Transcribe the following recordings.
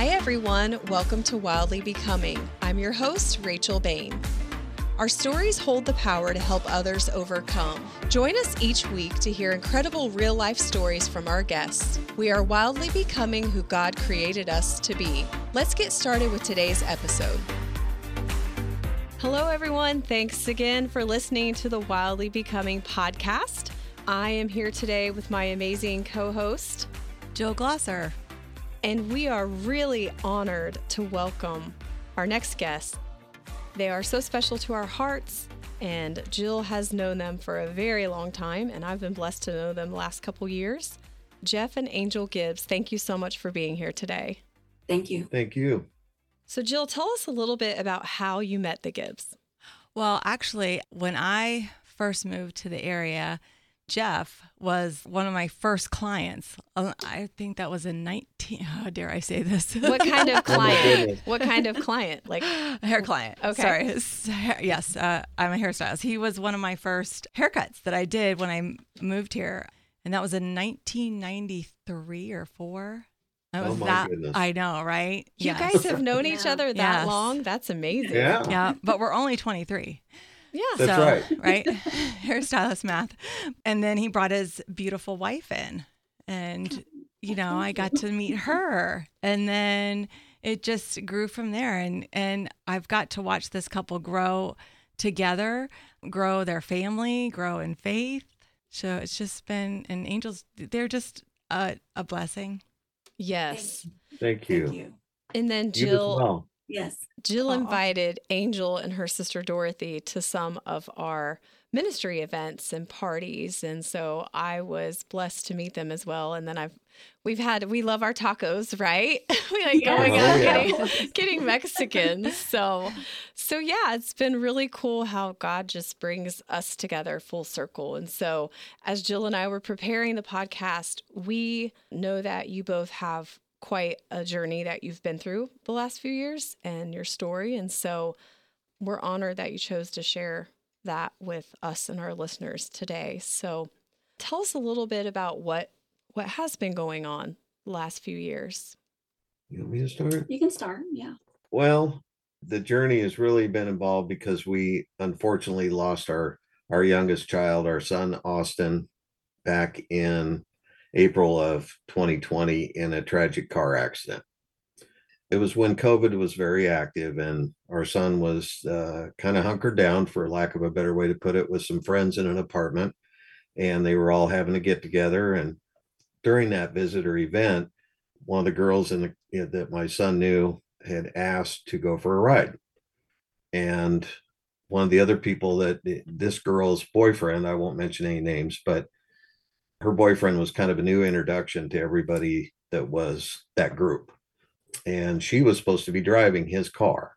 Hi, everyone. Welcome to Wildly Becoming. I'm your host, Rachel Bain. Our stories hold the power to help others overcome. Join us each week to hear incredible real life stories from our guests. We are wildly becoming who God created us to be. Let's get started with today's episode. Hello, everyone. Thanks again for listening to the Wildly Becoming podcast. I am here today with my amazing co host, Jill Glosser. And we are really honored to welcome our next guests. They are so special to our hearts, and Jill has known them for a very long time, and I've been blessed to know them the last couple years. Jeff and Angel Gibbs, thank you so much for being here today. Thank you. Thank you. So, Jill, tell us a little bit about how you met the Gibbs. Well, actually, when I first moved to the area, Jeff was one of my first clients. Uh, I think that was in 19, how dare I say this? What kind of Oh client? what kind of client? Like, a hair client. Okay. Sorry. It's Yes, uh, I'm a hairstylist. He was one of my first haircuts that I did when I moved here. And that was in 1993 or four. That Oh was my that. goodness. I know, right? you Yes. guys have known each other that Yes. long? That's amazing. Yeah. Yeah, but we're only 23. Yeah. That's so, right. right? Hairstylist math. And then he brought his beautiful wife in. And, you know, I got to meet her. And then it just grew from there. And and I've got to watch this couple grow together, grow their family, grow in faith. So it's just been and angels they're just a, a blessing. Yes. Thank you. Thank you. And then You as Jill well. Yes. Jill Aw. invited Angel and her sister Dorothy to some of our ministry events and parties and so I was blessed to meet them as well and then I've we've had we love our tacos right we like Yeah. going Oh, out yeah. getting getting Mexican so so yeah it's been really cool how God just brings us together full circle and so as Jill and I were preparing the podcast we know that you both have quite a journey that you've been through the last few years and your story. And so we're honored that you chose to share that with us and our listeners today. So tell us a little bit about what what has been going on the last few years. You want me to start? You can start. Yeah. Well, the journey has really been involved because we unfortunately lost our our youngest child, our son Austin, back in April of 2020 in a tragic car accident. It was when COVID was very active, and our son was uh, kind of hunkered down, for lack of a better way to put it, with some friends in an apartment, and they were all having a get together. And during that visitor event, one of the girls in the that my son knew had asked to go for a ride. And one of the other people that this girl's boyfriend, I won't mention any names, but her boyfriend was kind of a new introduction to everybody that was that group. And she was supposed to be driving his car.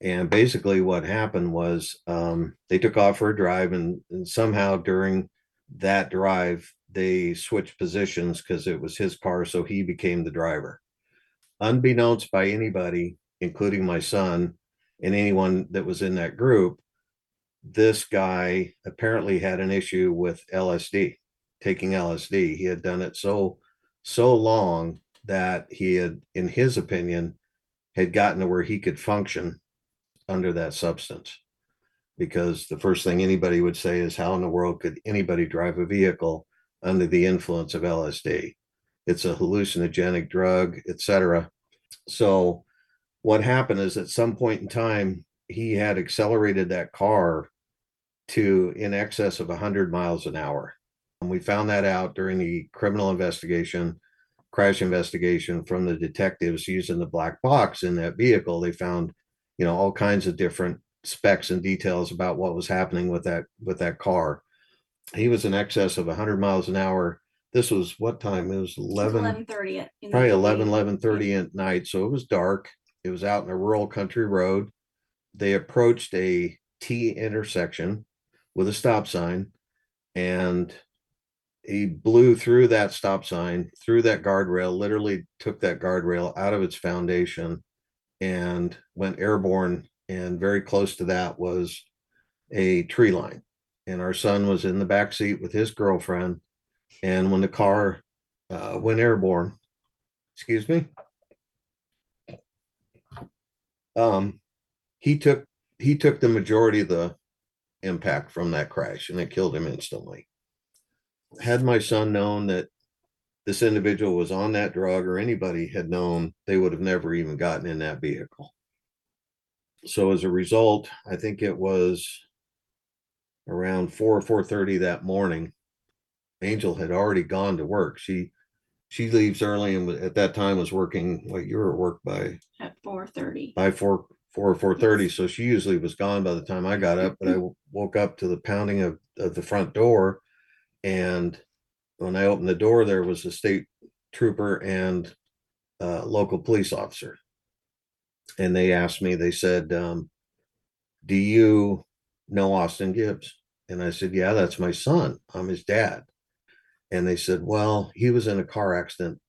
And basically, what happened was um, they took off for a drive, and, and somehow during that drive, they switched positions because it was his car. So he became the driver unbeknownst by anybody, including my son and anyone that was in that group, this guy apparently had an issue with LSD, taking LSD. He had done it so so long that he had, in his opinion, had gotten to where he could function under that substance. Because the first thing anybody would say is, how in the world could anybody drive a vehicle under the influence of LSD? it's a hallucinogenic drug, etc. So what happened is at some point in time, he had accelerated that car to in excess of 100 miles an hour. And we found that out during the criminal investigation, crash investigation from the detectives using the black box in that vehicle. They found, you know, all kinds of different specs and details about what was happening with that with that car. He was in excess of 100 miles an hour this was what time? It was 11, Eleven thirty. probably 11, 11:30 at night. So it was dark. It was out in a rural country road. They approached a T intersection with a stop sign and he blew through that stop sign, through that guardrail, literally took that guardrail out of its foundation and went airborne. And very close to that was a tree line. And our son was in the back seat with his girlfriend. And when the car uh, went airborne, excuse me, Um, he took he took the majority of the impact from that crash and it killed him instantly. Had my son known that this individual was on that drug or anybody had known, they would have never even gotten in that vehicle. So as a result, I think it was around four or four thirty that morning. Angel had already gone to work. She she leaves early and at that time was working. What you were at work by at four thirty. by four four or four thirty. So she usually was gone by the time I got up. But I mm-hmm. woke up to the pounding of of the front door, and when I opened the door, there was a state trooper and local police officer. And they asked me. They said, um, "Do you know Austin Gibbs?" And I said, "Yeah, that's my son. I'm his dad." And they said, "Well, he was in a car accident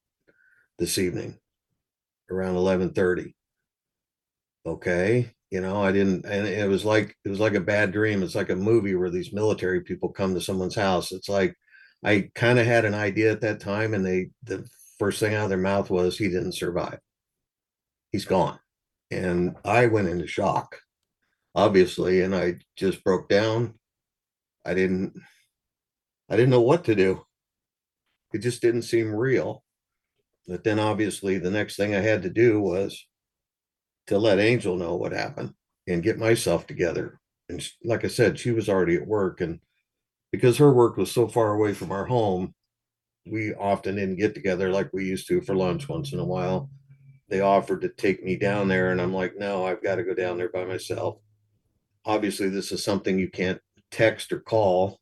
this evening around 11:30." okay you know i didn't and it was like it was like a bad dream. It's like a movie where these military people come to someone's house. It's like i kind of had an idea at that time and they the first thing out of their mouth was he didn't survive. He's gone. And i went into shock obviously and i just broke down. I didn't i didn't know what to do. It just didn't seem real. But then obviously the next thing i had to do was to let Angel know what happened and get myself together. And sh- like I said, she was already at work, and because her work was so far away from our home, we often didn't get together like we used to for lunch once in a while. They offered to take me down there, and I'm like, no, I've got to go down there by myself. Obviously, this is something you can't text or call.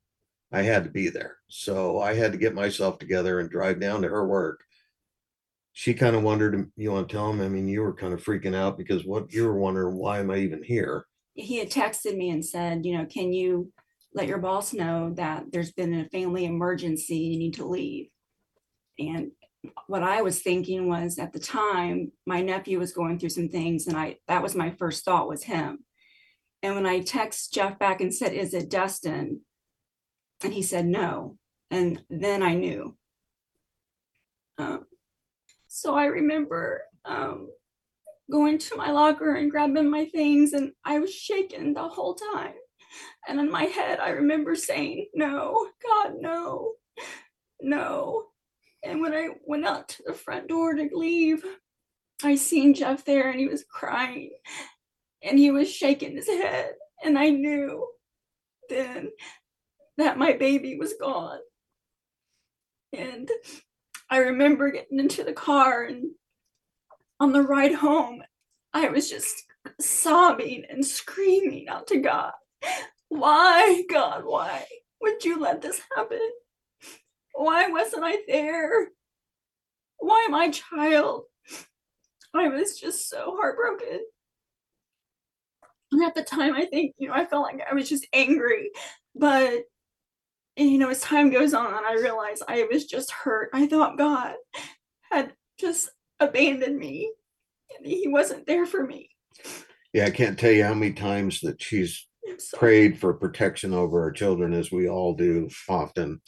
I had to be there. So I had to get myself together and drive down to her work she kind of wondered, you want to tell him? I mean, you were kind of freaking out because what you were wondering, why am I even here? He had texted me and said, you know, can you let your boss know that there's been a family emergency, you need to leave? And what I was thinking was at the time, my nephew was going through some things and I, that was my first thought was him. And when I text Jeff back and said, is it Dustin? And he said, no. And then I knew. Um, so I remember um, going to my locker and grabbing my things, and I was shaking the whole time. And in my head, I remember saying, No, God, no, no. And when I went out to the front door to leave, I seen Jeff there and he was crying and he was shaking his head. And I knew then that my baby was gone. And I remember getting into the car and on the ride home, I was just sobbing and screaming out to God, Why, God, why would you let this happen? Why wasn't I there? Why my child? I was just so heartbroken. And at the time, I think, you know, I felt like I was just angry. But and you know, as time goes on, I realize I was just hurt. I thought God had just abandoned me and he wasn't there for me. Yeah, I can't tell you how many times that she's prayed for protection over our children, as we all do often,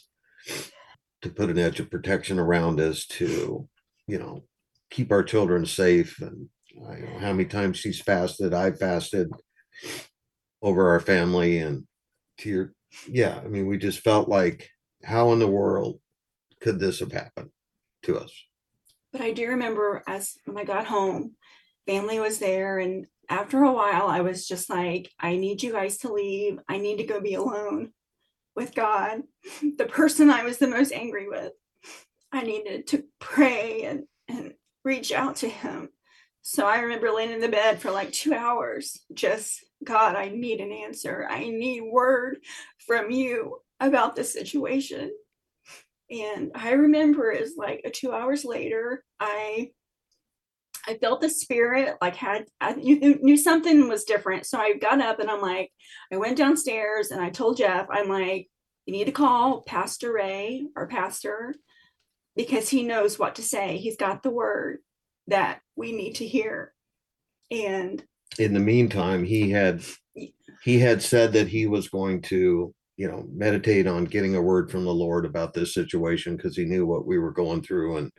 to put an edge of protection around us to, you know, keep our children safe. And I know how many times she's fasted, I fasted over our family and to your yeah, I mean, we just felt like, how in the world could this have happened to us? But I do remember as when I got home, family was there. And after a while, I was just like, I need you guys to leave. I need to go be alone with God, the person I was the most angry with. I needed to pray and, and reach out to him. So I remember laying in the bed for like two hours, just God, I need an answer. I need word from you about the situation. And I remember it's like two hours later, I I felt the spirit like had I knew, knew something was different. So I got up and I'm like, I went downstairs and I told Jeff, I'm like, you need to call Pastor Ray or Pastor because he knows what to say. He's got the word that we need to hear. And in the meantime, he had he had said that he was going to, you know, meditate on getting a word from the Lord about this situation because he knew what we were going through and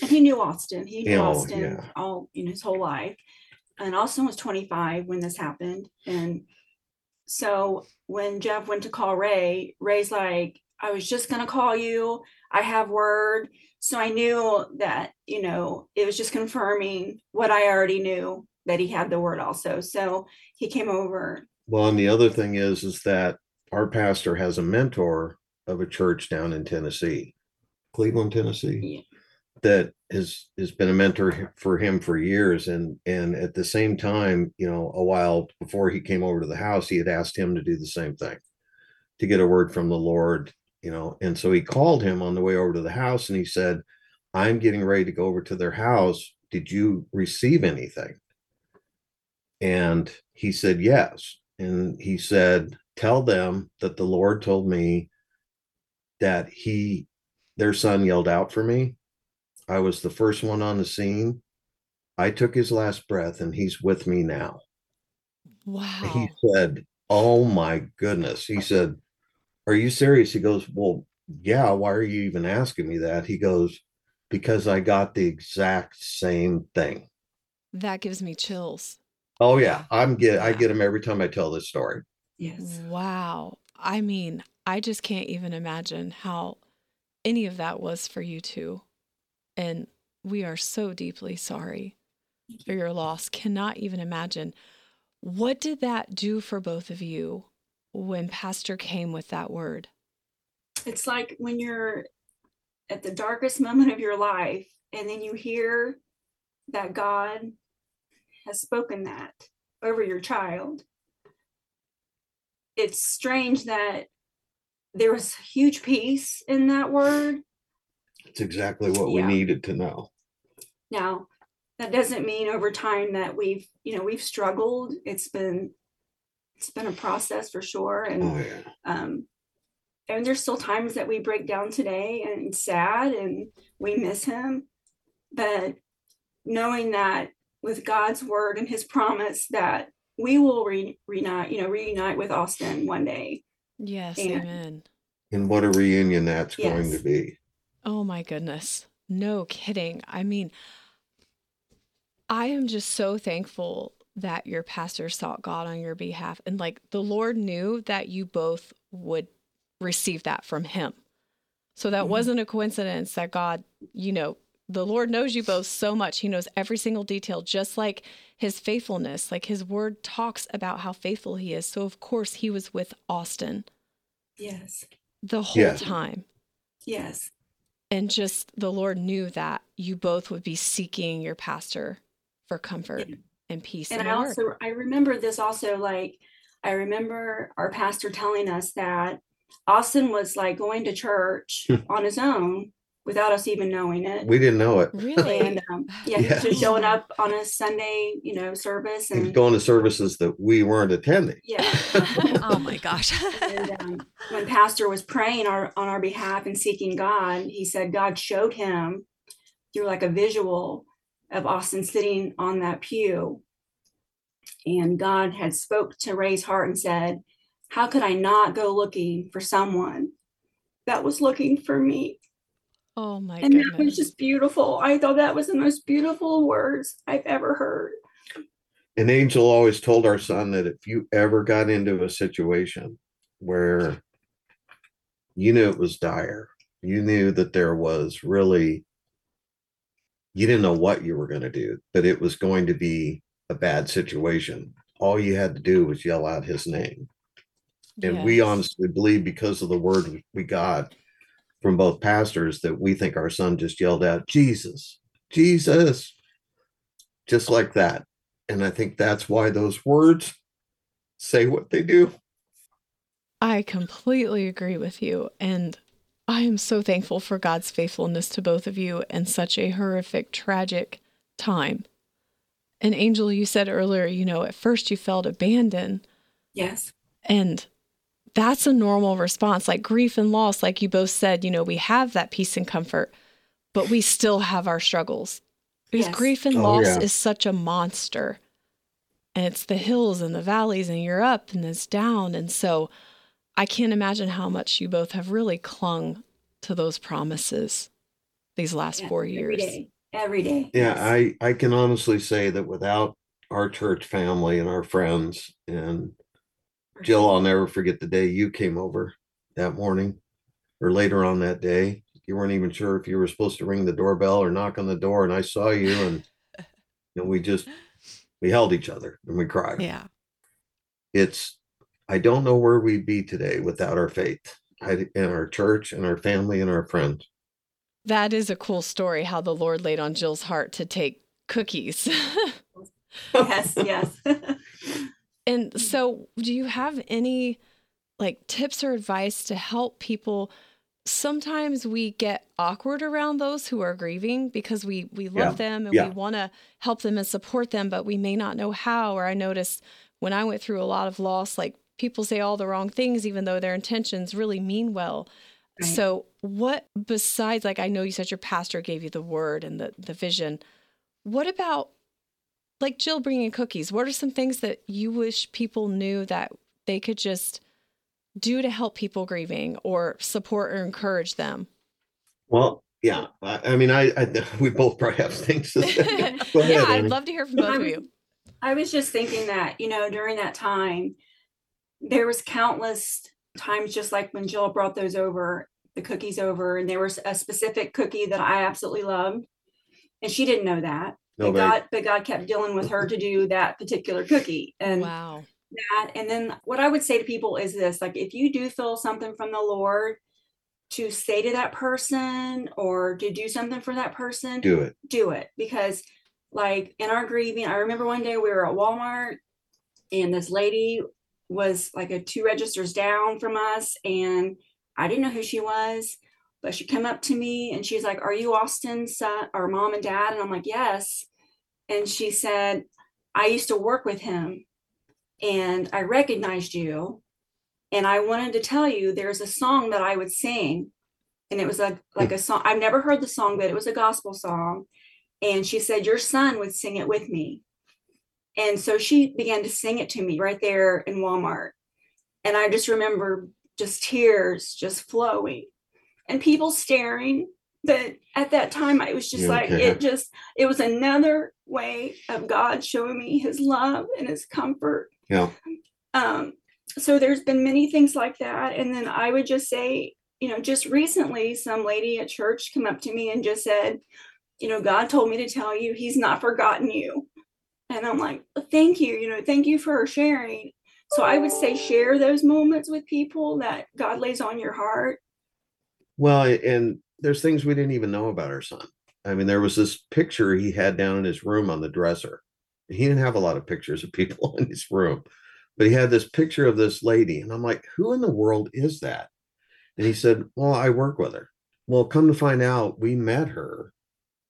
and he knew Austin. He knew Oh, Austin yeah. all know his whole life. and Austin was 25 when this happened. And so when Jeff went to call Ray, Ray's like, I was just going to call you. I have word. So I knew that, you know, it was just confirming what I already knew that he had the word also. So he came over. Well, and the other thing is, is that our pastor has a mentor of a church down in Tennessee, Cleveland, Tennessee. Yeah. That has has been a mentor for him for years, and and at the same time, you know, a while before he came over to the house, he had asked him to do the same thing, to get a word from the Lord, you know, and so he called him on the way over to the house, and he said, "I'm getting ready to go over to their house. Did you receive anything?" And he said, "Yes," and he said, "Tell them that the Lord told me that he their son yelled out for me I was the first one on the scene. I took his last breath and he's with me now. Wow. He said, Oh my goodness. He said, Are you serious? He goes, Well, yeah. Why are you even asking me that? He goes, Because I got the exact same thing. That gives me chills. Oh yeah. I'm get I get them every time I tell this story. Yes. Wow. I mean, I just can't even imagine how any of that was for you two. And we are so deeply sorry for your loss. Cannot even imagine. What did that do for both of you when Pastor came with that word? It's like when you're at the darkest moment of your life and then you hear that God has spoken that over your child. It's strange that there was huge peace in that word. It's exactly what we needed to know. Now, that doesn't mean over time that we've, you know, we've struggled. It's been it's been a process for sure. And Oh yeah. um and there's still times that we break down today and it's sad and we miss him but knowing that with god's word and his promise that we will re- reunite you know reunite with austin one day Yes, And- amen. And what a reunion that's going to be. Oh my goodness. No kidding. I mean, I am just so thankful that your pastor sought God on your behalf. And like the Lord knew that you both would receive that from him. So that Mhm. wasn't a coincidence that God, you know, the Lord knows you both so much. He knows every single detail, just like his faithfulness. Like his word talks about how faithful he is. So, of course, he was with Austin yes the whole Yes. time yes and just the lord knew that you both would be seeking your pastor for comfort Yeah. And peace and in i the word. also i remember this also like i remember our pastor telling us that austin was like going to church on his own without us even knowing it We didn't know it. really and um, yeah, he was just showing up on a Sunday, you know, service, He was and going to services that we weren't attending. yeah. oh my gosh. and um, when Pastor was praying our, on our behalf and seeking God, he said God showed him through like a visual of Austin sitting on that pew, and God had spoke to Ray's heart and said, "How could I not go looking for someone that was looking for me?" oh my and that was just beautiful. I thought that was the most beautiful words I've ever heard. An angel always told our son that if you ever got into a situation where you knew it was dire, you knew that there was really, you didn't know what you were going to do, but it was going to be a bad situation. All you had to do was yell out his name. And we honestly believe because of the word we- we got from both pastors that we think our son just yelled out, Jesus, Jesus, just like that. And I think that's why those words say what they do. i completely agree with you and i am so thankful for god's faithfulness to both of you in such a horrific tragic time and angel you said earlier you know at first you felt abandoned Yes. And that's a normal response. Like grief and loss, like you both said, you know, we have that peace and comfort, but we still have our struggles. Because Yes. grief and Oh, loss yeah. is such a monster. And it's the hills and the valleys, and you're up and it's down. And so I can't imagine how much you both have really clung to those promises these last Yeah, four years. day. Every day. Yeah, yes. I I can honestly say that without our church family and our friends. And Jill, I'll never forget the day you came over that morning or later on that day. You weren't even sure if you were supposed to ring the doorbell or knock on the door. And I saw you and, and we just, we held each other and we cried. Yeah. It's, I don't know where we'd be today without our faith and our church and our family and our friends. That is a cool story how the Lord laid on Jill's heart to take cookies. yes, yes. and so, do you have any like tips or advice to help people? Sometimes we get awkward around those who are grieving because we we love Yeah, them and yeah. we want to help them and support them, but we may not know how. Or I noticed when I went through a lot of loss, like people say all the wrong things, even though their intentions really mean well. Right. So, what besides, like, I know you said your pastor gave you the word and the, the vision. What about, like, Jill bringing cookies? What are some things that you wish people knew that they could just do to help people grieving or support or encourage them? Well, yeah. I, I mean, I, I, we both probably have things to say. Go ahead, yeah, I'd Annie. love to hear from both of you. I was just thinking that, you know, during that time, there was countless times, just like when Jill brought those over, the cookies over, and there was a specific cookie that I absolutely loved. And she didn't know that. But God, but God kept dealing with her to do that particular cookie. And Wow. that, and then what I would say to people is this like if you do feel something from the Lord to say to that person or to do something for that person, do it. do it because like in our grieving i remember one day we were at walmart and this lady was like a two registers down from us and i didn't know who she was but she came up to me and she's like are you austin's son or mom and dad? And i'm like yes. And she said i used to work with him and i recognized you and i wanted to tell you there's a song that i would sing. And it was a like a song i've never heard the song but it was a gospel song. And she said your son would sing it with me and so she began to sing it to me right there in walmart and i just remember just tears just flowing and people staring but at that time i was just You like okay? it just it was another way of god showing me his love and his comfort Yeah. um so there's been many things like that and then i would just say you know just recently some lady at church came up to me and just said you know god told me to tell you he's not forgotten you and i'm like thank you you know thank you for sharing so i would say share those moments with people that god lays on your heart Well, and there's things we didn't even know about our son. I mean, there was this picture he had down in his room on the dresser. He didn't have a lot of pictures of people in his room, but he had this picture of this lady. And I'm like, who in the world is that? And he said, Well, I work with her. Well, come to find out, we met her.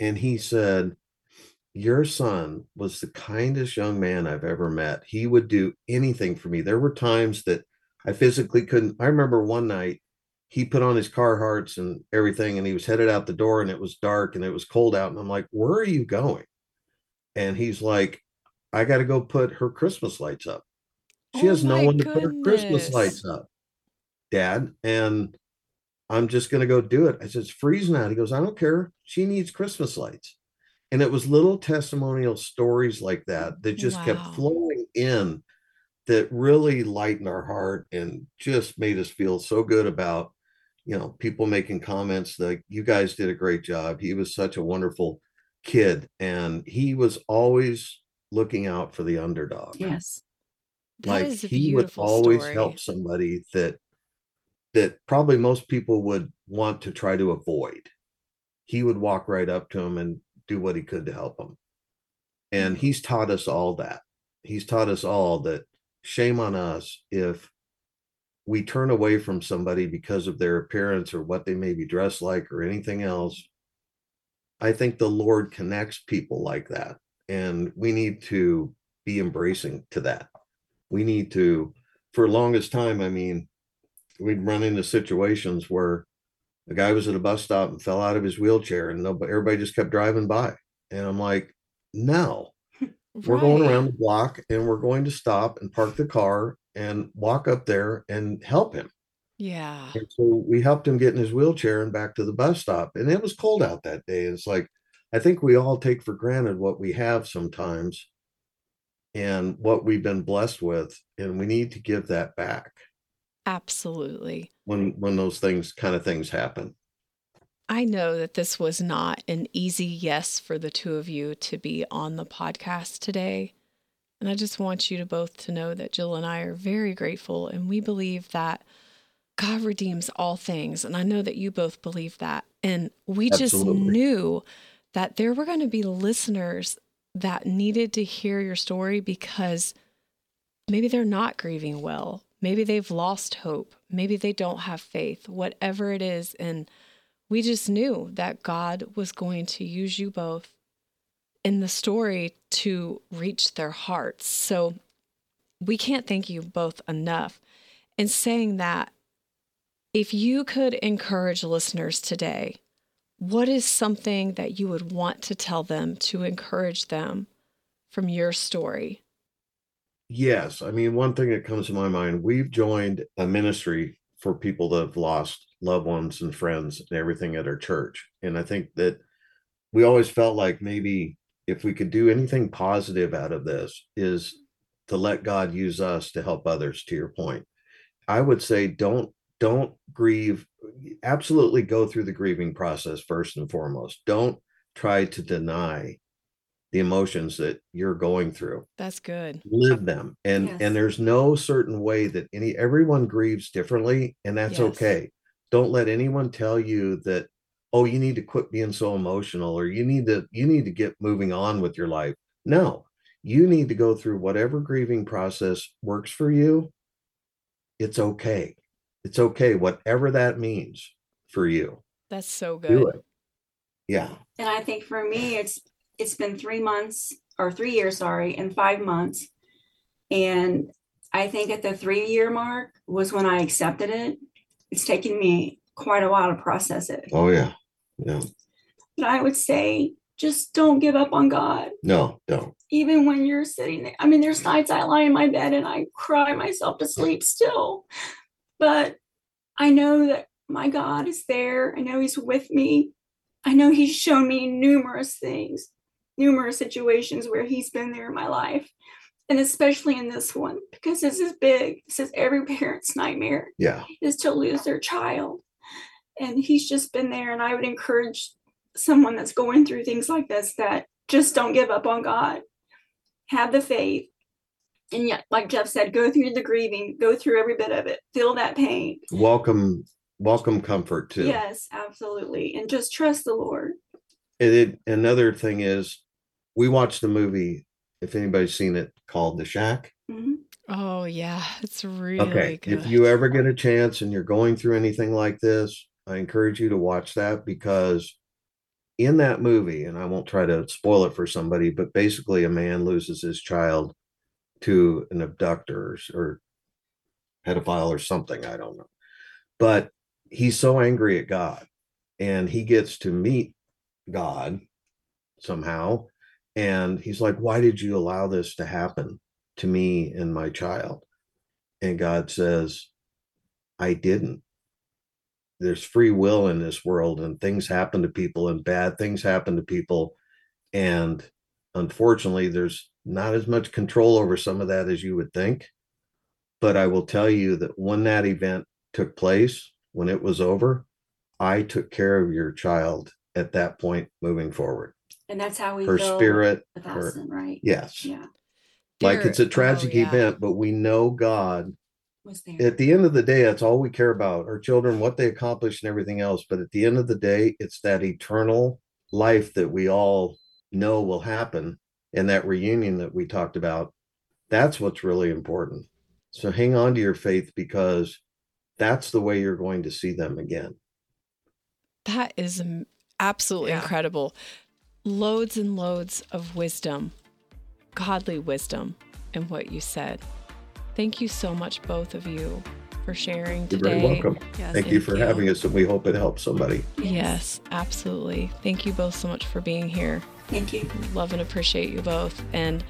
And he said, Your son was the kindest young man I've ever met. He would do anything for me. There were times that I physically couldn't. I remember one night he put on his Carhartts and everything, and he was headed out the door, and it was dark and it was cold out. And I'm like, Where are you going? And he's like, I got to go put her Christmas lights up. She Oh has no one to put her Christmas lights up, Dad. And I'm just going to go do it. I said, It's freezing out. He goes, I don't care. She needs Christmas lights. And it was little testimonial stories like that mm, that just Wow. kept flowing in that really lightened our heart and just made us feel so good about, you know, people making comments like, you guys did a great job. He was such a wonderful kid. And he was always looking out for the underdog yes That like he would always story. help somebody that that probably most people would want to try to avoid he would walk right up to him and do what he could to help them and mm-hmm. he's taught us all that. He's taught us all that shame on us if we turn away from somebody because of their appearance or what they may be dressed like or anything else. I think the lord connects people like that and we need to be embracing to that. We need to for longest time i mean we'd run into situations where a guy was at a bus stop and fell out of his wheelchair and nobody everybody just kept driving by. And i'm like no. We're going around the block and we're going to stop and park the car and walk up there and help him. Yeah. and so we helped him get in his wheelchair and back to the bus stop and it was cold out that day. It's like i think we all take for granted what we have sometimes and what we've been blessed with and we need to give that back Absolutely. when when those things kind of things happen I know that this was not an easy yes for the two of you to be on the podcast today. And I just want you to both to know that Jill and I are very grateful and we believe that God redeems all things. And I know that you both believe that. And we just knew that there were going to be listeners that needed to hear your story because maybe they're not grieving well. Maybe they've lost hope. Maybe they don't have faith, whatever it is. And we just knew that God was going to use you both in the story to reach their hearts. So we can't thank you both enough. In saying that, if you could encourage listeners today, what is something that you would want to tell them to encourage them from your story? Yes. I mean, one thing that comes to my mind, we've joined a ministry for people that have lost loved ones and friends and everything at our church. And I think that we always felt like maybe if we could do anything positive out of this is to let God use us to help others to your point. I would say don't don't grieve absolutely go through the grieving process first and foremost. Don't try to deny the emotions that you're going through. That's good. live them. And Yes. and there's no certain way that any everyone grieves differently and that's Yes. okay. Don't let anyone tell you that oh you need to quit being so emotional or you need to you need to get moving on with your life. No. You need to go through whatever grieving process works for you. It's okay. It's okay whatever that means for you. That's so good do good. it. Yeah. And I think for me, it's it's been three months or three years, sorry, and five months. And I think at the three year mark was when I accepted it. It's taken me quite a while to process it. oh yeah no But I would say just don't give up on God. no don't Even when you're sitting there. I mean, there's nights I lie in my bed and I cry myself to sleep still. But I know that my God is there. I know He's with me. I know He's shown me numerous things, numerous situations where He's been there in my life. And especially in this one, because this is big. This is every parent's nightmare yeah is to lose their child. And he's just been there. And I would encourage someone that's going through things like this that just don't give up on God. Have the faith. And yet, like Jeff said, go through the grieving, go through every bit of it, feel that pain. welcome welcome comfort too Yes, absolutely. And just trust the Lord. it, it another thing is we watched the movie if anybody's seen it called the shack Mhm. Oh, yeah. It's really okay good. if you ever get a chance and you're going through anything like this i encourage you to watch that because in that movie and i won't try to spoil it for somebody but basically a man loses his child to an abductor or, or pedophile or something i don't know but he's so angry at god and he gets to meet god somehow and he's like why did you allow this to happen to me and my child? And god says i didn't. There's free will in this world and things happen to people and bad things happen to people and unfortunately there's not as much control over some of that as you would think. But i will tell you that when that event took place when it was over i took care of your child at that point moving forward And that's how we her feel spirit with her Austin, right? yes Yeah. like it's a There- oh, tragic yeah. event but we know god Was there. at the end of the day, that's all we care about our children, what they accomplish, and everything else. But at the end of the day, it's that eternal life that we all know will happen and that reunion that we talked about. That's what's really important. So hang on to your faith because that's the way you're going to see them again. That is absolutely Yeah. incredible. Loads and loads of wisdom, godly wisdom in what you said. Thank you so much, both of you, for sharing You're today. very welcome. Yes. Thank you for you. having us, and we hope it helps somebody. Yes, absolutely. Thank you both so much for being here. Thank you. Love and appreciate you both. And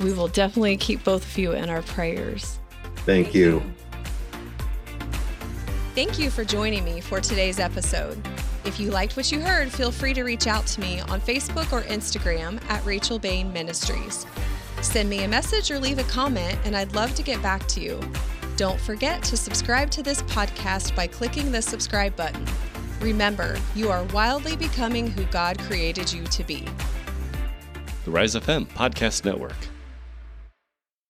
we will definitely keep both of you in our prayers. Thank, you. Thank you for joining me for today's episode. If you liked what you heard, feel free to reach out to me on Facebook or Instagram at Rachel Bain Ministries. Send me a message or leave a comment, and I'd love to get back to you. Don't forget to subscribe to this podcast by clicking the subscribe button. Remember, you are wildly becoming who God created you to be. The Rise FM Podcast Network.